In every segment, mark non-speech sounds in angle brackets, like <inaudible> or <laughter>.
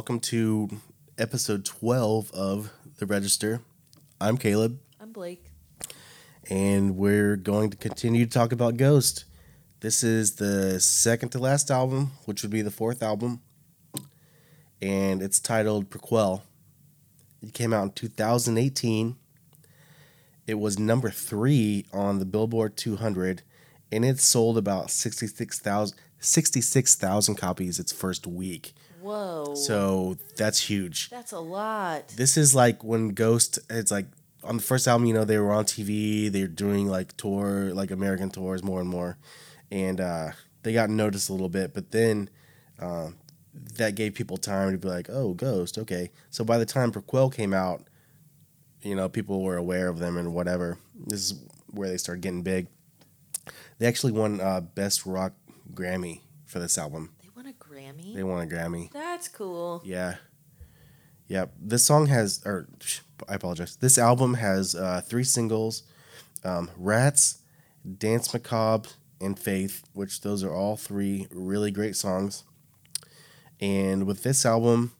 Welcome to episode 12 of The Register. I'm Caleb, I'm Blake. and we're going to continue to talk about Ghost. This is the second to last album, which would be the fourth album, and it's titled Prequelle. It came out in 2018. It was number three on the Billboard 200, and it sold about 66,000 66,000 copies its first week. Whoa. So that's huge. that's a lot. This is like when Ghost. It's like on the first album, you know, they were on TV. They're doing like tour, like American tours, more and more, and uh, they got noticed a little bit. But then uh, that gave people time to be like, "Oh, Ghost, okay." So by the time Prequelle came out, you know, people were aware of them and whatever. This is where they started getting big. They actually won uh, Best Rock Grammy for this album. They won a Grammy. They won a Grammy. That's cool. Yeah. Yep. This song has, or I apologize. This album has uh, three singles um, Rats, Dance Macabre, and Faith, which those are all three really great songs. And with this album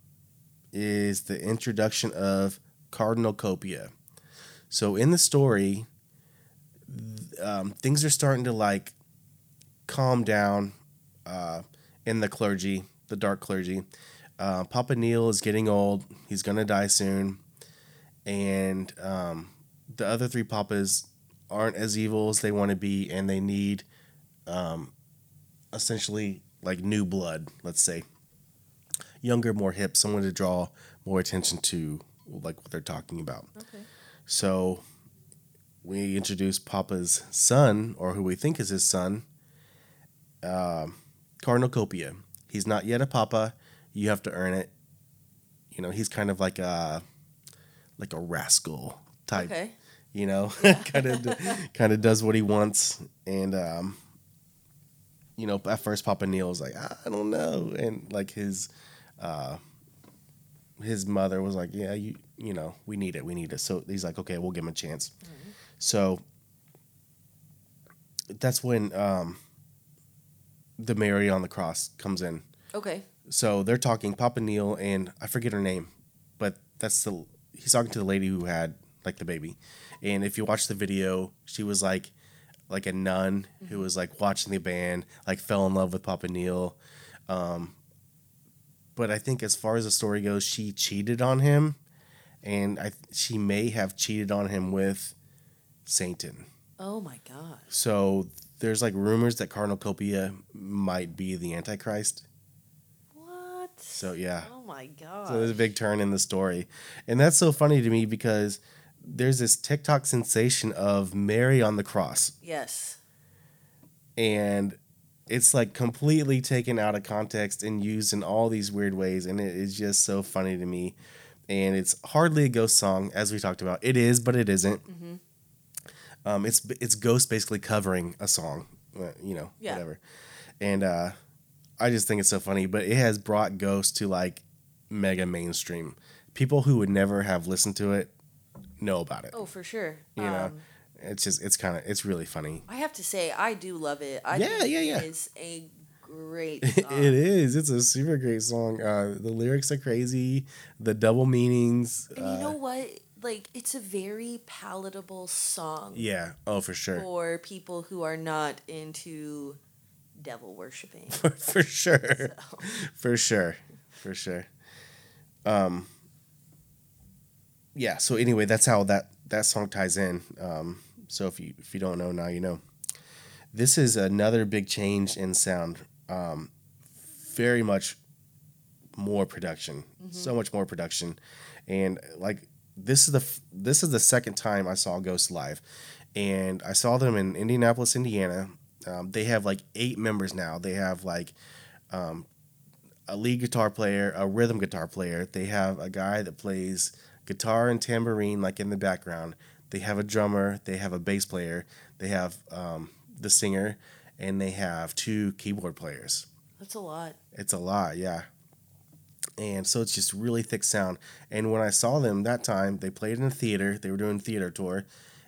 is the introduction of Cardinal Copia. So in the story, um, things are starting to like calm down uh, in the clergy, the dark clergy. Uh, Papa Nihil is getting old. He's gonna die soon, and um, the other three papas aren't as evil as they want to be, and they need um, essentially like new blood. Let's say younger, more hip, someone to draw more attention to, like what they're talking about. Okay. So we introduce Papa's son, or who we think is his son, uh, Cardinal Copia. He's not yet a Papa. You have to earn it. You know, he's kind of like a like a rascal type. Okay. You know, kind of kind of does what he wants, and um, you know, at first Papa Nihil was like, I don't know, and like his uh, his mother was like, yeah, you you know, we need it, we need it. So he's like, okay, we'll give him a chance. So that's when um, the Mary on the cross comes in. Okay. So they're talking Papa Nihil and I forget her name, but that's the he's talking to the lady who had like the baby. And if you watch the video, she was like like a nun who was like watching the band, like fell in love with Papa Nihil. Um, but I think as far as the story goes, she cheated on him, and I she may have cheated on him with Satan. Oh my god. So there's like rumors that Cardinal Copia might be the Antichrist. What? So yeah. Oh my god. So there's a big turn in the story. And that's so funny to me because there's this TikTok sensation of Mary on the cross. yes. And it's like completely taken out of context and used in all these weird ways. And it is just so funny to me. And it's hardly a ghost song, as we talked about. It is, but it isn't. Mm-hmm. Um, it's it's Ghost basically covering a song, uh, you know, Yeah. whatever. And uh, I just think it's so funny. But it has brought Ghost to like mega mainstream. People who would never have listened to it know about it. Oh, for sure. You know, Um, it's just it's kind of it's really funny. I have to say, I do love it. I Yeah, think yeah, yeah. It is a great <laughs> it is. It's a super great song. Uh, the lyrics are crazy. The double meanings. And uh, you know what? Like, it's a very palatable song yeah. Oh, for sure. for people who are not into devil worshipping. <laughs> For, sure. So, For sure. For sure. Um. Yeah. So anyway, that's how that that song ties in. Um. So if you if you don't know now, you know. This is another big change in sound. Um, very much more production. So much more production, and like this is the this is the second time I saw Ghost live, and I saw them in Indianapolis, Indiana. Um, they have like eight members now. They have like um, a lead guitar player, a rhythm guitar player. They have a guy that plays guitar and tambourine like in the background. They have a drummer. They have a bass player. They have um, the singer, and they have two keyboard players. that's a lot. It's a lot, yeah. And so it's just really thick sound. And when I saw them that time, they played in a theater. They were doing a theater tour,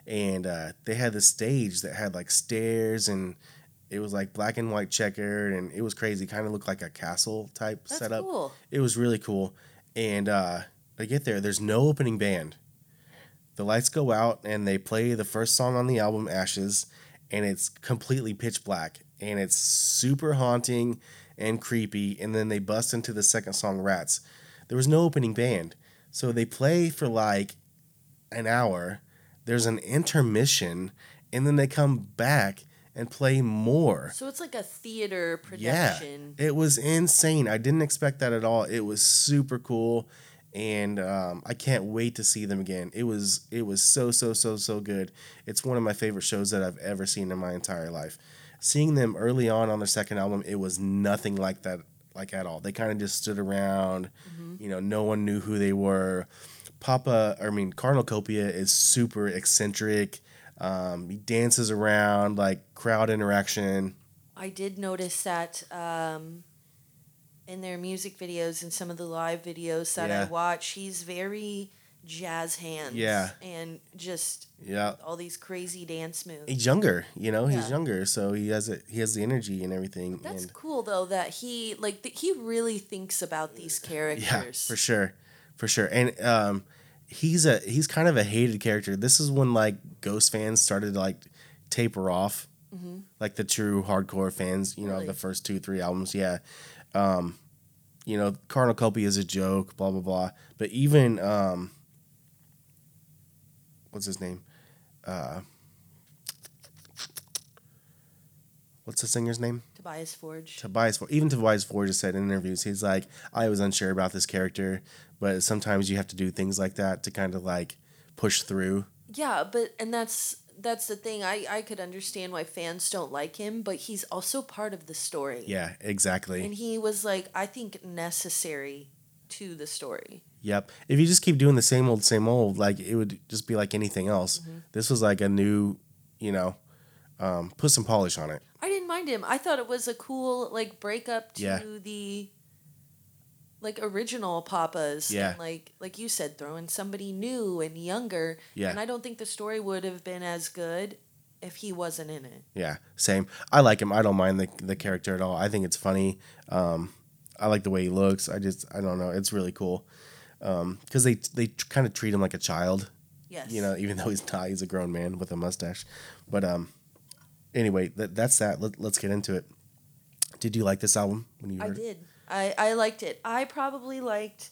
and uh, they had this stage that had like stairs and It was like black and white checkered, and it was crazy. Kind of looked like a castle type That's setup. cool. It was really cool. And uh, I get there, there's no opening band. The lights go out, and they play the first song on the album, Ashes, and it's completely pitch black, and it's super haunting and creepy. And then they bust into the second song, Rats. There was no opening band, so they play for like an hour. There's an intermission, and then they come back and play more. So it's like a theater production. Yeah, it was insane. I didn't expect that at all. It was super cool, and um, I can't wait to see them again. It was it was so so so so good. It's one of my favorite shows that I've ever seen in my entire life. Seeing them early on on their second album, it was nothing like that like at all. They kind of just stood around. You know, no one knew who they were. Papa, I mean, Cardinal Copia is super eccentric. Um, he dances around like crowd interaction. I did notice that um, in their music videos and some of the live videos that I watch, he's very jazz hands. Yeah. And just Yeah, all these crazy dance moves. he's younger you know he's Yeah. younger so he has it he has the energy and everything That's and cool though that he like that he really thinks about these characters. yeah for sure for sure and um he's a he's kind of a hated character this is when like ghost fans started to like taper off like the true hardcore fans you know Really? the first two three albums yeah um you know Cardinal Copia is a joke blah blah blah but even um what's his name uh what's the singer's name Tobias Forge. Tobias, For- even Tobias Forge has said in interviews, he's like, I was unsure about this character, but sometimes you have to do things like that to kind of like push through. Yeah, but and that's that's the thing. I I could understand why fans don't like him, but he's also part of the story. Yeah, exactly. And he was like I think necessary to the story. Yep. If you just keep doing the same old, same old, like it would just be like anything else. This was like a new, you know, um, put some polish on it. I didn't mind him. I thought it was a cool like breakup to Yeah. the like original papas. Yeah. And like like you said, throwing somebody new and younger. Yeah. And I don't think the story would have been as good if he wasn't in it. Yeah, same. I like him. I don't mind the the character at all. I think it's funny. Um, I like the way he looks. I just, I don't know. It's really cool. Because they they kind of treat him like a child. Yes. you know, even though he's not, he's a grown man with a mustache. But um, anyway, that, that's that. Let, let's get into it. Did you like this album when you I heard it? did. I, I liked it. I probably liked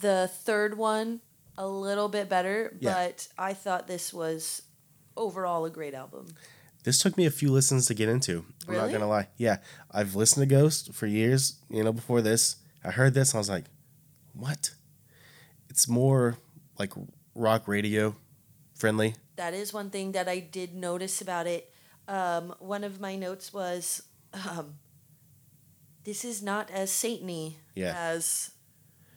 the third one a little bit better, Yeah. but I thought this was overall a great album. This took me a few listens to get into. I'm not gonna lie. Yeah, I've listened to Ghost for years. You know, before this, I heard this. And I was like, what? It's more like rock radio friendly. That is one thing that I did notice about it. Um, one of my notes was, um, this is not as Satany Yeah. as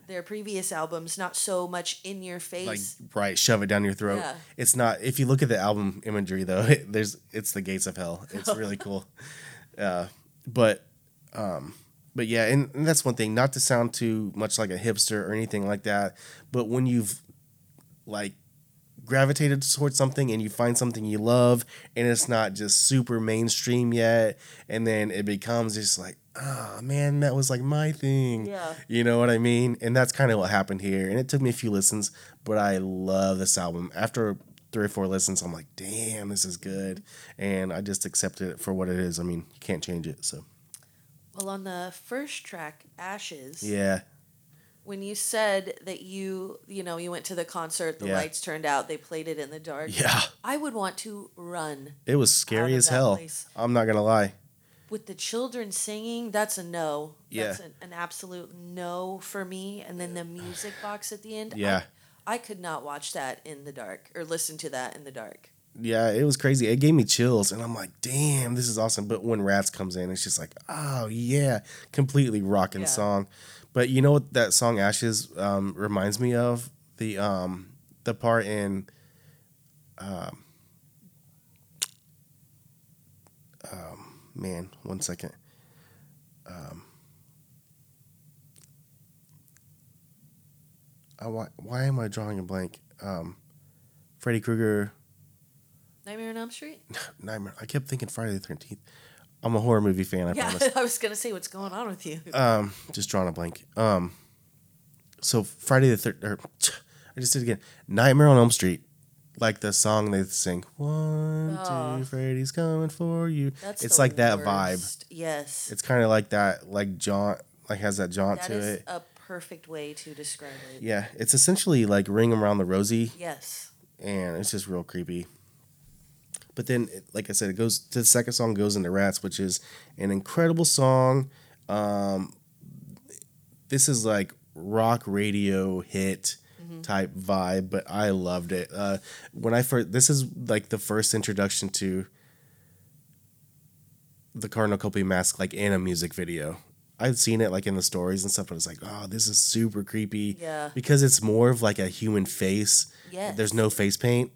their previous albums. Not so much in your face. like right shove it down your throat Yeah. it's not if you look at the album imagery though it, <laughs> there's it's the gates of hell it's <laughs> really cool uh but um but yeah and, and that's one thing not to sound too much like a hipster or anything like that but when you've like gravitated towards something and you find something you love and it's not just super mainstream yet and then it becomes just like oh man that was like my thing. Yeah. you know what i mean? And that's kind of what happened here and it took me a few listens but i love this album. After three or four listens i'm like damn this is good. And i just accepted it for what it is. I mean you can't change it so Well, on the first track, Ashes. yeah when you said that you you know you went to the concert the Yeah. lights turned out they played it in the dark yeah i would want to run it was scary as hell place. i'm not gonna lie with the children singing that's a no Yeah. that's an, an absolute no for me and then the music box at the end I- Yeah. I, could not watch that in the dark or listen to that in the dark yeah, it was crazy. It gave me chills, and I'm like, "Damn, this is awesome." But when Rats comes in, it's just like, "Oh yeah, completely rocking Yeah. song." But you know what that song "Ashes" um, reminds me of the um, the part in um, um, man, one second. Um, I, why, why am I drawing a blank? Um, Freddy Krueger. Nightmare on elm street <laughs> Nightmare. I kept thinking Friday the Thirteenth. I'm a horror movie fan. I yeah, promise. <laughs> I was gonna say what's going on with you. Um, just drawing a blank. Um, so Friday the third, or <tsk> I just did it again. Nightmare on Elm Street, like the song they sing. One, Oh. two, Freddy's coming for you. That's it's the like that vibe. worst. Yes, It's kind of like that, like jaunt, like has that jaunt that to it. a perfect way to describe it. Yeah, it's essentially like Ring Around the Rosie, Yes. and it's just real creepy. But then, like I said, it goes to the second song goes into Rats, which is an incredible song. Um, this is like rock radio hit type vibe, but I loved it. Uh, when I first, this is like the first introduction to the Cardinal Copia mask, like in a music video. I'd seen it like in the stories and stuff, but it's like, oh, this is super creepy Yeah. because it's more of like a human face. Yeah. There's no face paint,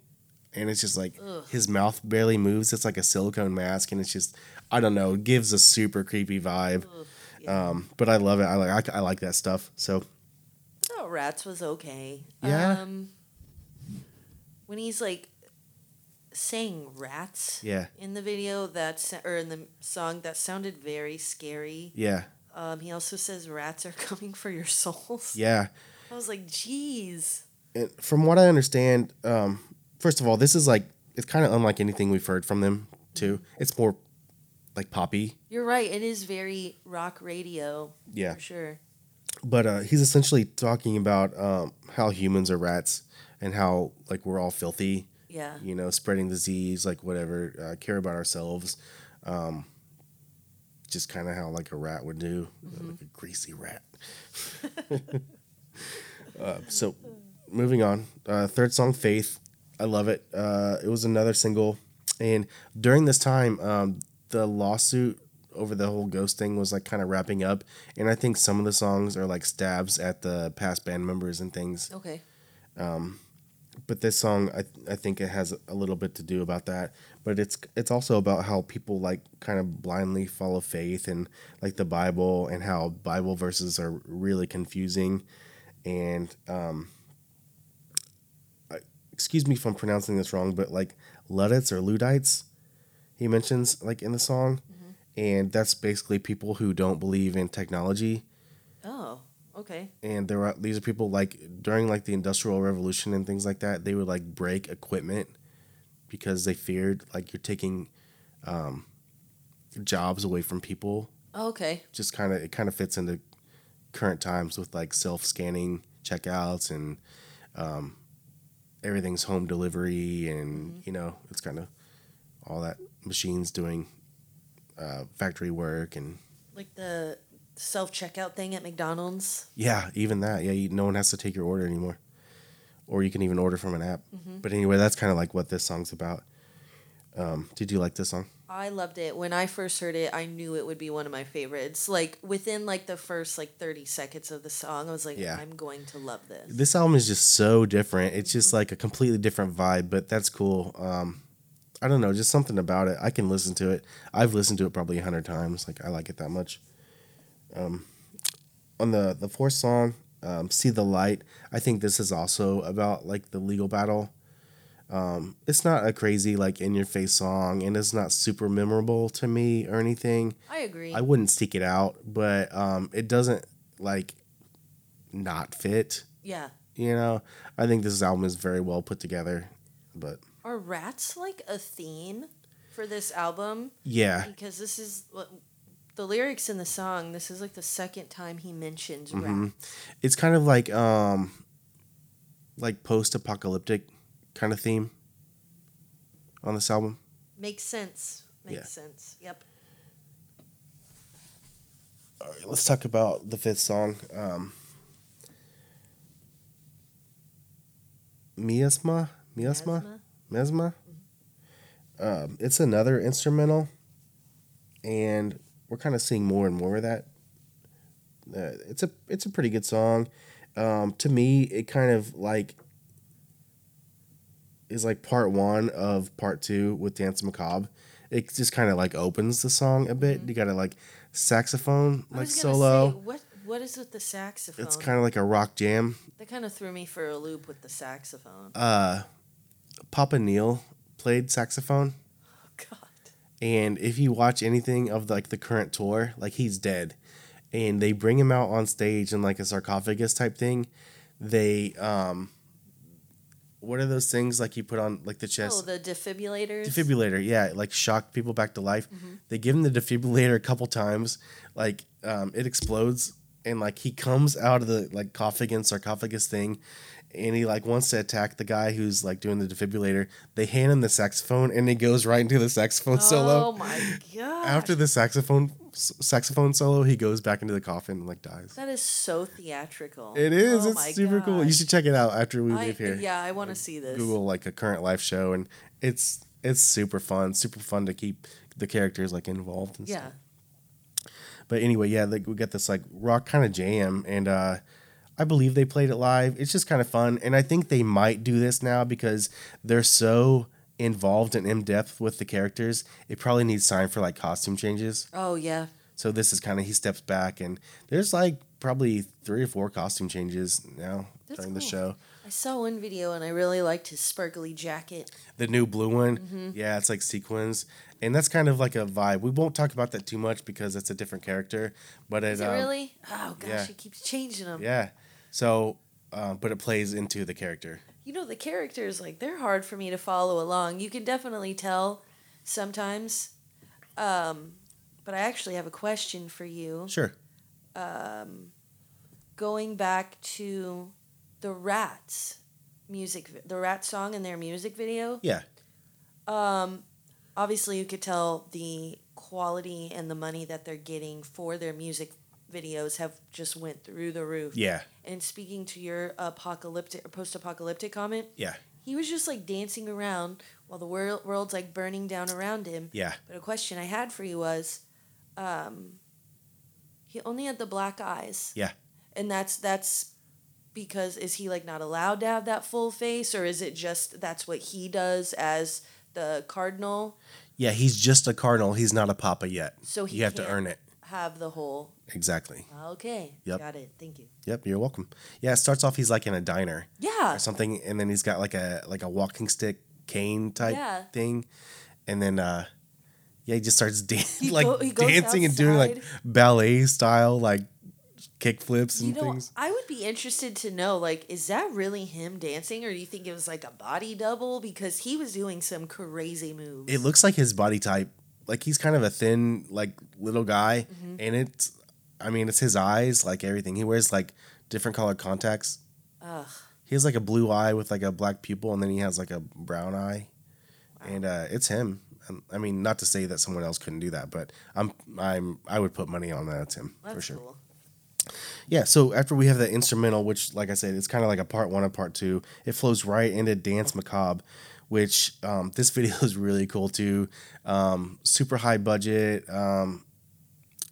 and it's just like Ugh. his mouth barely moves. It's like a silicone mask, and it's just I don't know. It gives a super creepy vibe. Ugh, yeah. Um, but I love it. I like I, I like that stuff. So Oh, Rats was okay. Yeah? Um, when he's like saying rats yeah, in the video, that's or in the song, that sounded very scary. yeah, Um, he also says rats are <laughs> coming for your souls. yeah. I was like, geez. And from what I understand, um, first of all, this is like it's kind of unlike anything we've heard from them too. It's more like poppy. You're right. It is very rock radio Yeah. for sure. but uh, he's essentially talking about um, how humans are rats and how like we're all filthy Yeah. you know spreading disease like whatever uh, care about ourselves um, just kind of how like a rat would do like a greasy rat <laughs> uh, so moving on uh, third song faith i love it. Uh, it was another single. And during this time um, the lawsuit over the whole ghost thing was like kind of wrapping up. And i think some of the songs are like stabs at the past band members and things. Okay. Um, but this song I, I think it has a little bit to do about that. But it's it's also about how people like kind of blindly follow faith and like the bible and how bible verses are really confusing. And um excuse me if i'm pronouncing this wrong but like luddites or luddites he mentions like in the song and that's basically people who don't believe in technology Oh, okay. and there are these are people like during like the industrial revolution and things like that they would like break equipment because they feared like you're taking um, jobs away from people Oh, okay. just kind of it kind of fits into current times with like self-scanning checkouts and um, everything's home delivery and you know it's kind of all that machines doing uh, factory work and Like the self checkout thing at McDonald's. Yeah, even that. Yeah, you, no one has to take your order anymore, or you can even order from an app. Mm-hmm. But anyway, that's kind of like what this song's about. Um, did you like this song? I loved it. When I first heard it, I knew it would be one of my favorites. Like within like the first like 30 seconds of the song, I was like, Yeah. I'm going to love this. This album is just so different. It's Mm-hmm. just like a completely different vibe, but that's cool. Um, I don't know, just something about it. I can listen to it. I've listened to it probably a hundred times. Like I like it that much. Um, on the the fourth song, um, "See the Light," I think this is also about like the legal battle. Um, it's not a crazy like in your face song, and it's not super memorable to me or anything. I agree. I wouldn't seek it out, but um, it doesn't like not fit. yeah. You know, I think this album is very well put together. But Are rats like a theme for this album? yeah, Because this is what- the lyrics in the song. This is like the second time he mentions mm-hmm. rats. it's kind of like um, like post-apocalyptic kind of theme on this album. Makes sense. Makes Yeah. sense. Yep. All right, let's talk about the fifth song. Um, Miasma, Miasma? Mesma. Um, it's another instrumental, and we're kind of seeing more and more of that. Uh, it's a it's a pretty good song. Um, to me, it kind of like is like part one of part two with Dance Macabre. It just kind of like opens the song a bit. You got a like saxophone like solo. Say, what what is with the saxophone? It's kind of like a rock jam. that kind of threw me for a loop with the saxophone. Uh, Papa Nihil played saxophone, Oh God. And if you watch anything of like the current tour, like he's dead, and they bring him out on stage in like a sarcophagus type thing. They um, what are those things like you put on like the chest? Oh, the defibrillators. defibrillator yeah like shock people back to life they give him the defibrillator a couple times like um, it explodes and like he comes out of the like coffin sarcophagus thing and he like wants to attack the guy who's like doing the defibrillator they hand him the saxophone and he goes right into the saxophone Oh solo Oh my god! after the saxophone saxophone solo he goes back into the coffin and like dies that is so theatrical. it is Oh it's super cool you should check it out after we I, leave here yeah, I want to see this. Google like a current life show, and it's it's super fun, super fun to keep the characters like involved and Yeah. stuff. But anyway, yeah, like we got this like rock kind of jam, and uh, I believe they played it live. It's just kind of fun, and I think they might do this now because they're so involved and in depth with the characters. It probably needs time for like costume changes. Oh yeah. So this is kind of he steps back, and there's like probably three or four costume changes now That's during the cool. show. I saw one video and I really liked his sparkly jacket. The new blue one, Mm-hmm. yeah, it's like sequins, and that's kind of like a vibe. We won't talk about that too much because it's a different character, but it, it um, really? Oh gosh, yeah. he keeps changing them. yeah. So, uh, but it plays into the character. You know the characters like they're hard for me to follow along. You can definitely tell sometimes. Um, but I actually have a question for you. Sure. Going back to the Rats music, the Rat song and their music video. Yeah. Um, obviously, you could tell the quality and the money that they're getting for their music videos have just went through the roof. Yeah. And speaking to your apocalyptic, post-apocalyptic comment, Yeah. he was just like dancing around while the world world's like burning down around him. Yeah. But a question I had for you was, um, he only had the black eyes. Yeah. And that's that's because is he like not allowed to have that full face, or is it just that's what he does as the cardinal? Yeah. He's just a cardinal. He's not a papa yet. So he you have to earn it. Have the whole. Exactly. Okay. Yep. Got it. Thank you. Yep. You're welcome. Yeah. It starts off. He's like in a diner Yeah. or something, and then he's got like a like a walking stick cane type Yeah. thing, and then uh, yeah, he just starts <laughs> dan- He like go- dancing and doing like ballet style like kick flips You and know, things. I would be interested to know, like, is that really him dancing, or do you think it was like a body double? Because he was doing some crazy moves. It looks like his body type. Like he's kind of a thin, like little guy, Mm-hmm. and it's, I mean, it's his eyes, like everything. He wears like different colored contacts. Ugh. He has like a blue eye with like a black pupil, and then he has like a brown eye, and uh, it's him. I mean, not to say that someone else couldn't do that, but I'm, I'm, I would put money on that it's him That's for sure. cool. Yeah, so after we have the instrumental, which, like I said, it's kind of like a part one and part two, it flows right into Dance Macabre, which um, this video is really cool too. Um, super high budget, um,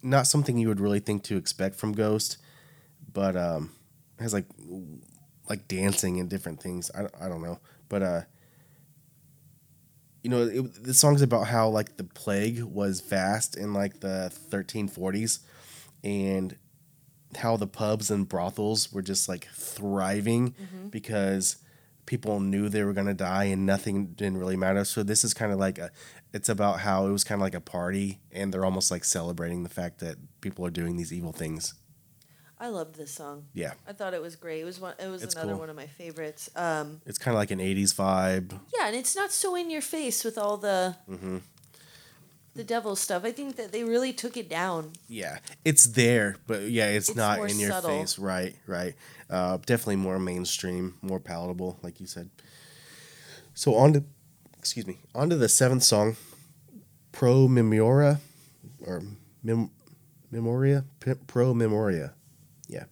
not something you would really think to expect from Ghost, but um, it has like like dancing and different things. I, I don't know, but uh, you know, it, the song's about how like the plague was vast in like the 1340s, and how the pubs and brothels were just like thriving because people knew they were gonna die and nothing didn't really matter. So this is kind of like a, it's about how it was kind of like a party and they're almost like celebrating the fact that people are doing these evil things. I loved this song. Yeah, I thought it was great. It was one. It was It's another cool. one of my favorites. Um, it's kind of like an '80s vibe. yeah, and it's not so in your face with all the Mm-hmm. the devil stuff. I think that they really took it down. Yeah, it's there, but yeah, it's, It's not in your subtle. face. Right, right. Uh, definitely more mainstream, more palatable, like you said. So on to, excuse me, on to the seventh song, Pro Memoria, or Mem- Memoria, P- Pro Memoria. Yeah.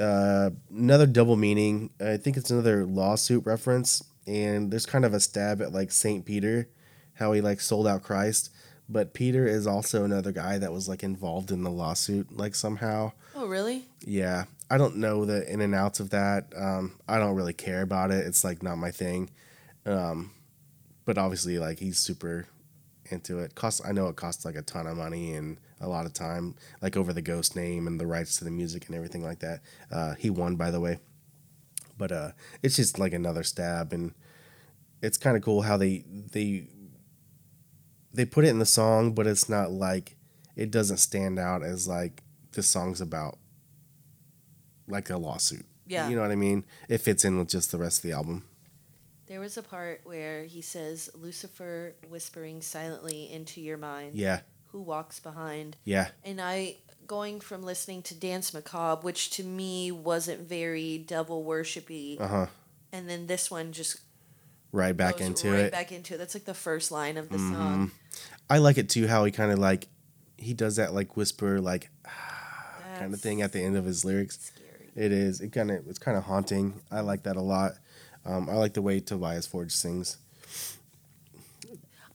Uh, another double meaning. I think it's another lawsuit reference, and there's kind of a stab at like Saint Peter, how he like sold out Christ, but Peter is also another guy that was like involved in the lawsuit, like somehow. Oh, really? Yeah, I don't know the in and outs of that. Um, I don't really care about it. It's like not my thing. Um, but obviously, like he's super into it. Costs I know it costs like a ton of money and a lot of time, like over the Ghost name and the rights to the music and everything like that. Uh, he won, by the way. But uh, it's just like another stab, and it's kind of cool how they they they put it in the song, but it's not like it doesn't stand out as like this song's about like a lawsuit. Yeah. You know what I mean? It fits in with just the rest of the album. There was a part where he says, Lucifer whispering silently into your mind, Yeah. who walks behind. Yeah. And I, going from listening to Dance Macabre, which to me wasn't very devil worshipy, Uh huh. and then this one just Right back goes into right it. back into it. That's like the first line of the Mhm. song. I like it too how he kind of like he does that like whisper like <sighs> kind of thing at the end of his lyrics. Scary. It is. It kind of it's kind of haunting. I like that a lot. Um, I like the way Tobias Forge sings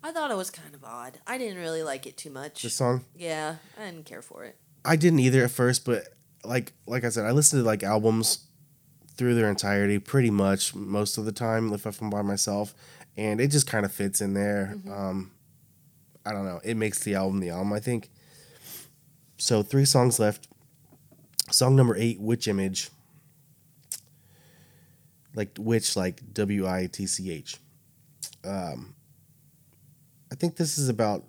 I thought it was kind of odd. I didn't really like it too much. the song. yeah, I didn't care for it. I didn't either at first, but like like I said, I listened to like albums through their entirety pretty much most of the time if I'm by myself, and it just kind of fits in there. Mhm. Um, I don't know. It makes the album the album. I think. So three songs left. Song number eight, "Witch Image." Like witch, like W I T C H. Um, I think this is about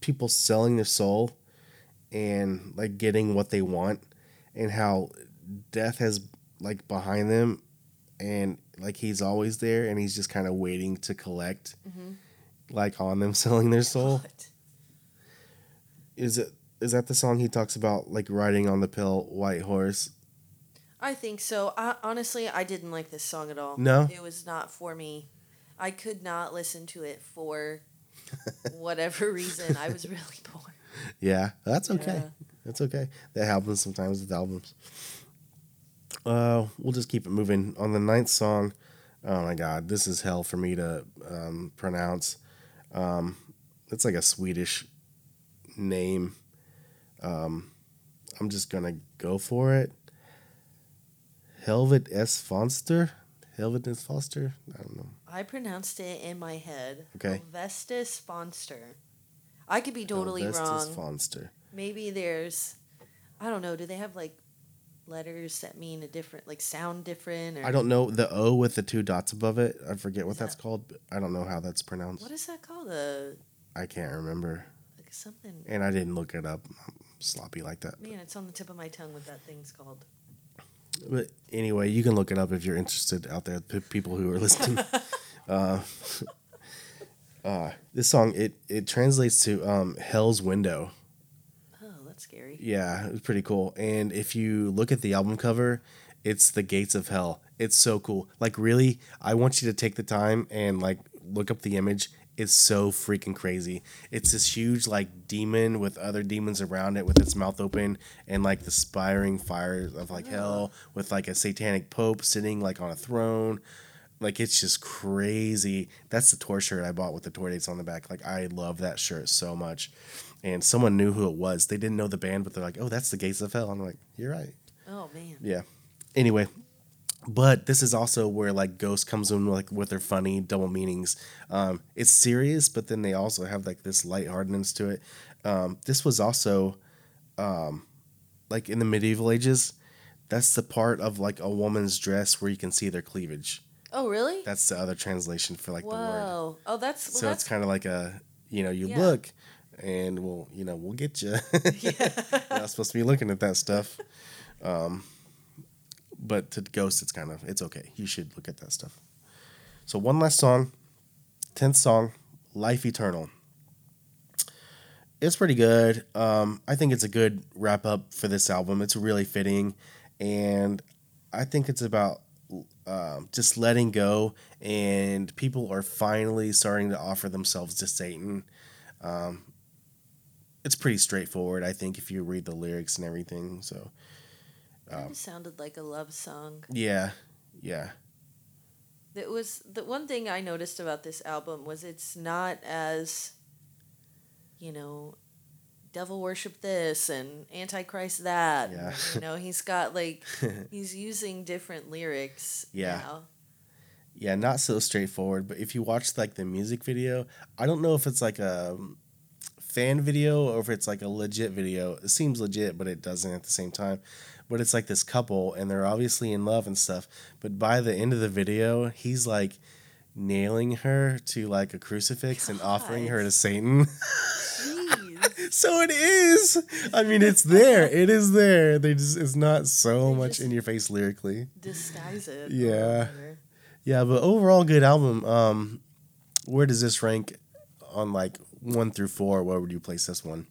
people selling their soul and like getting what they want and how death has like behind them and like he's always there and he's just kind of waiting to collect Mm-hmm. like on them <laughs> selling their soul is it is that the song he talks about like riding on the pale white horse I think so. I, honestly, I didn't like this song at all. No? It was not for me. I could not listen to it for <laughs> whatever reason. I was really <laughs> bored. yeah that's okay Yeah. that's okay that happens sometimes with albums uh we'll just keep it moving on the ninth song oh my god this is hell for me to um, pronounce um it's like a swedish name um i'm just gonna go for it helvet s fonster helvet s foster i don't know I pronounced it in my head. Okay. Fonster. I could be totally Helvetus wrong. fonster Maybe there's, I don't know. Do they have like letters that mean a different, like sound different? Or i don't know the o with the two dots above it i forget what that's called i don't know how that's pronounced What is that called? A i can't remember like something. and I didn't look it up. I'm sloppy like that. Man, it's on the tip of my tongue what that thing's called. But anyway, you can look it up if you're interested out there, p- people who are listening. <laughs> uh, <laughs> uh, this song it it translates to um, Hell's Window. Oh, scary. Yeah, it was pretty cool. And if you look at the album cover, it's the gates of hell. It's so cool. Like really, I want you to take the time and like look up the image. It's so freaking crazy. It's this huge like demon with other demons around it with its mouth open and like the spiring fires of like hell oh. with like a satanic pope sitting like on a throne. Like it's just crazy. That's the tour shirt I bought with the tour dates on the back. Like I love that shirt so much. And someone knew who it was. They didn't know the band, but they're like, "Oh, that's the Gates of Hell." I'm like, "You're right." Oh man. Yeah. Anyway, but this is also where like Ghost comes in like with their funny double meanings. Um, it's serious, but then they also have like this lightheartedness to it. Um, this was also, um, like in the medieval ages, that's the part of like a woman's dress where you can see their cleavage. Oh really? That's the other translation for like Whoa. the word. Oh, that's well, so that's it's kind of like a you know you Yeah. look and we'll you know we'll get you. <laughs> <laughs> Yeah. You're not supposed to be looking at that stuff. Um, but to ghosts, it's kind of it's okay. You should look at that stuff. So one last song, tenth song, "Life Eternal." It's pretty good. Um, I think it's a good wrap up for this album. It's really fitting, and I think it's about um, just letting go, and people are finally starting to offer themselves to Satan. Um, it's pretty straightforward, I think, if you read the lyrics and everything. So, um, sounded like a love song. yeah, yeah, It was the one thing I noticed about this album was it's not as, you know, devil worship this and antichrist that. Yeah. You know, he's got <laughs> like he's using different lyrics. Yeah. now. yeah. Not so straightforward, but if you watch like the music video, I don't know if it's like a um, fan video or if it's like a legit video. It seems legit, but it doesn't at the same time. But it's like this couple, and they're obviously in love and stuff. But by the end of the video, he's like nailing her to like a crucifix and offering her to Satan. <laughs> So it is. I mean, it's there. It is there. They just it's not so They much in your face lyrically. Disguise it. Yeah. Yeah, but overall good album. Um, where does this rank on like one through four? Where would you place this one?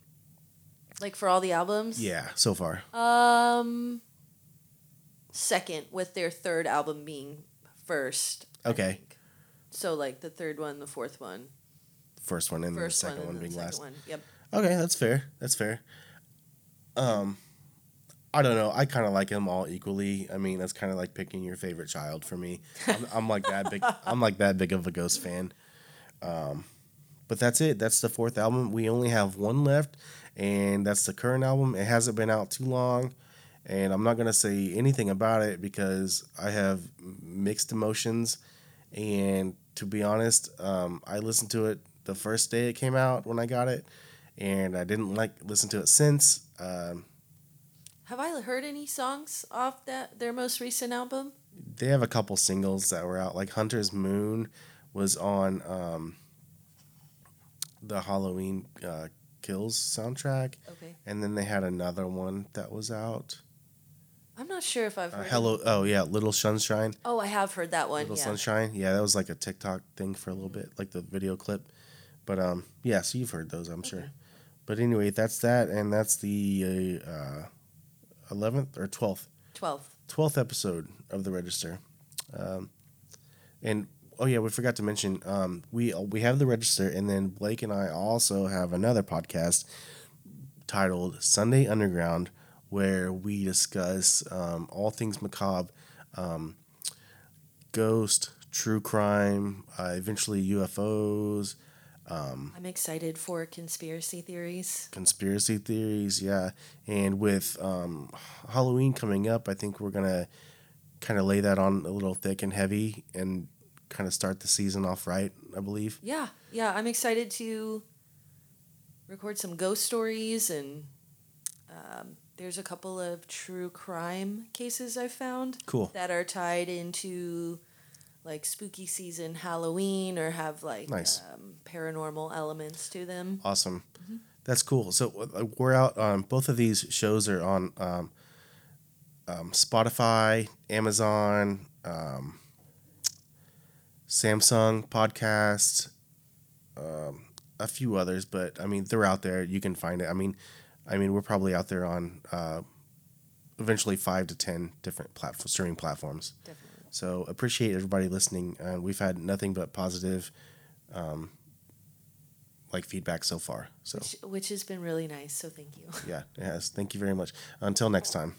Like for all the albums? Yeah, so far. Um second with their third album being first. Okay. So like the third one, the fourth one, First one and first the second one, one, being second last. one. Yep. Okay, that's fair. That's fair. Um, I don't know. I kind of like them all equally. I mean, that's kind of like picking your favorite child for me. I'm, I'm like that big. <laughs> I'm like that big of a Ghost fan. Um, but that's it. That's the fourth album. We only have one left, and that's the current album. It hasn't been out too long, and I'm not gonna say anything about it because I have mixed emotions. And to be honest, um, I listened to it the first day it came out when I got it, and I didn't like listen to it since. Um, Have I heard any songs off that their most recent album? they have a couple singles that were out, like Hunter's Moon was on um, the Halloween uh, Kills soundtrack, Okay. and then they had another one that was out. I'm not sure if I've Uh, heard Hello, oh yeah, Little Sunshine. Oh, I have heard that one. Little yeah. Sunshine. Yeah, that was like a TikTok thing for a little bit, like the video clip. But um, yeah, so you've heard those, I'm sure. But anyway, that's that, and that's the uh, eleventh or twelfth, 12. twelfth episode of the Register. Um, and oh yeah, we forgot to mention um, we we have the Register, and then Blake and I also have another podcast titled Sunday Underground, where we discuss um, all things macabre, um, ghost, true crime, uh, eventually UFOs, I'm excited for conspiracy theories. conspiracy theories. Yeah, and with um, Halloween coming up, I think we're gonna kind of lay that on a little thick and heavy, and kind of start the season off right. I believe. Yeah, yeah, I'm excited to record some ghost stories and um, there's a couple of true crime cases I've found Cool. that are tied into like spooky season Halloween or have like Nice. um, paranormal elements to them. Awesome. That's cool. So uh, we're out on both of these shows are on um, um, Spotify, Amazon, um, Samsung podcast, um, a few others, but I mean they're out there. You can find it. I mean, I mean we're probably out there on uh, eventually five to ten different platform streaming platforms. Definitely. So appreciate everybody listening. Uh, we've had nothing but positive, um, like feedback so far. So Which, which has been really nice, so thank you. yeah, it has. Thank you very much. Until next time.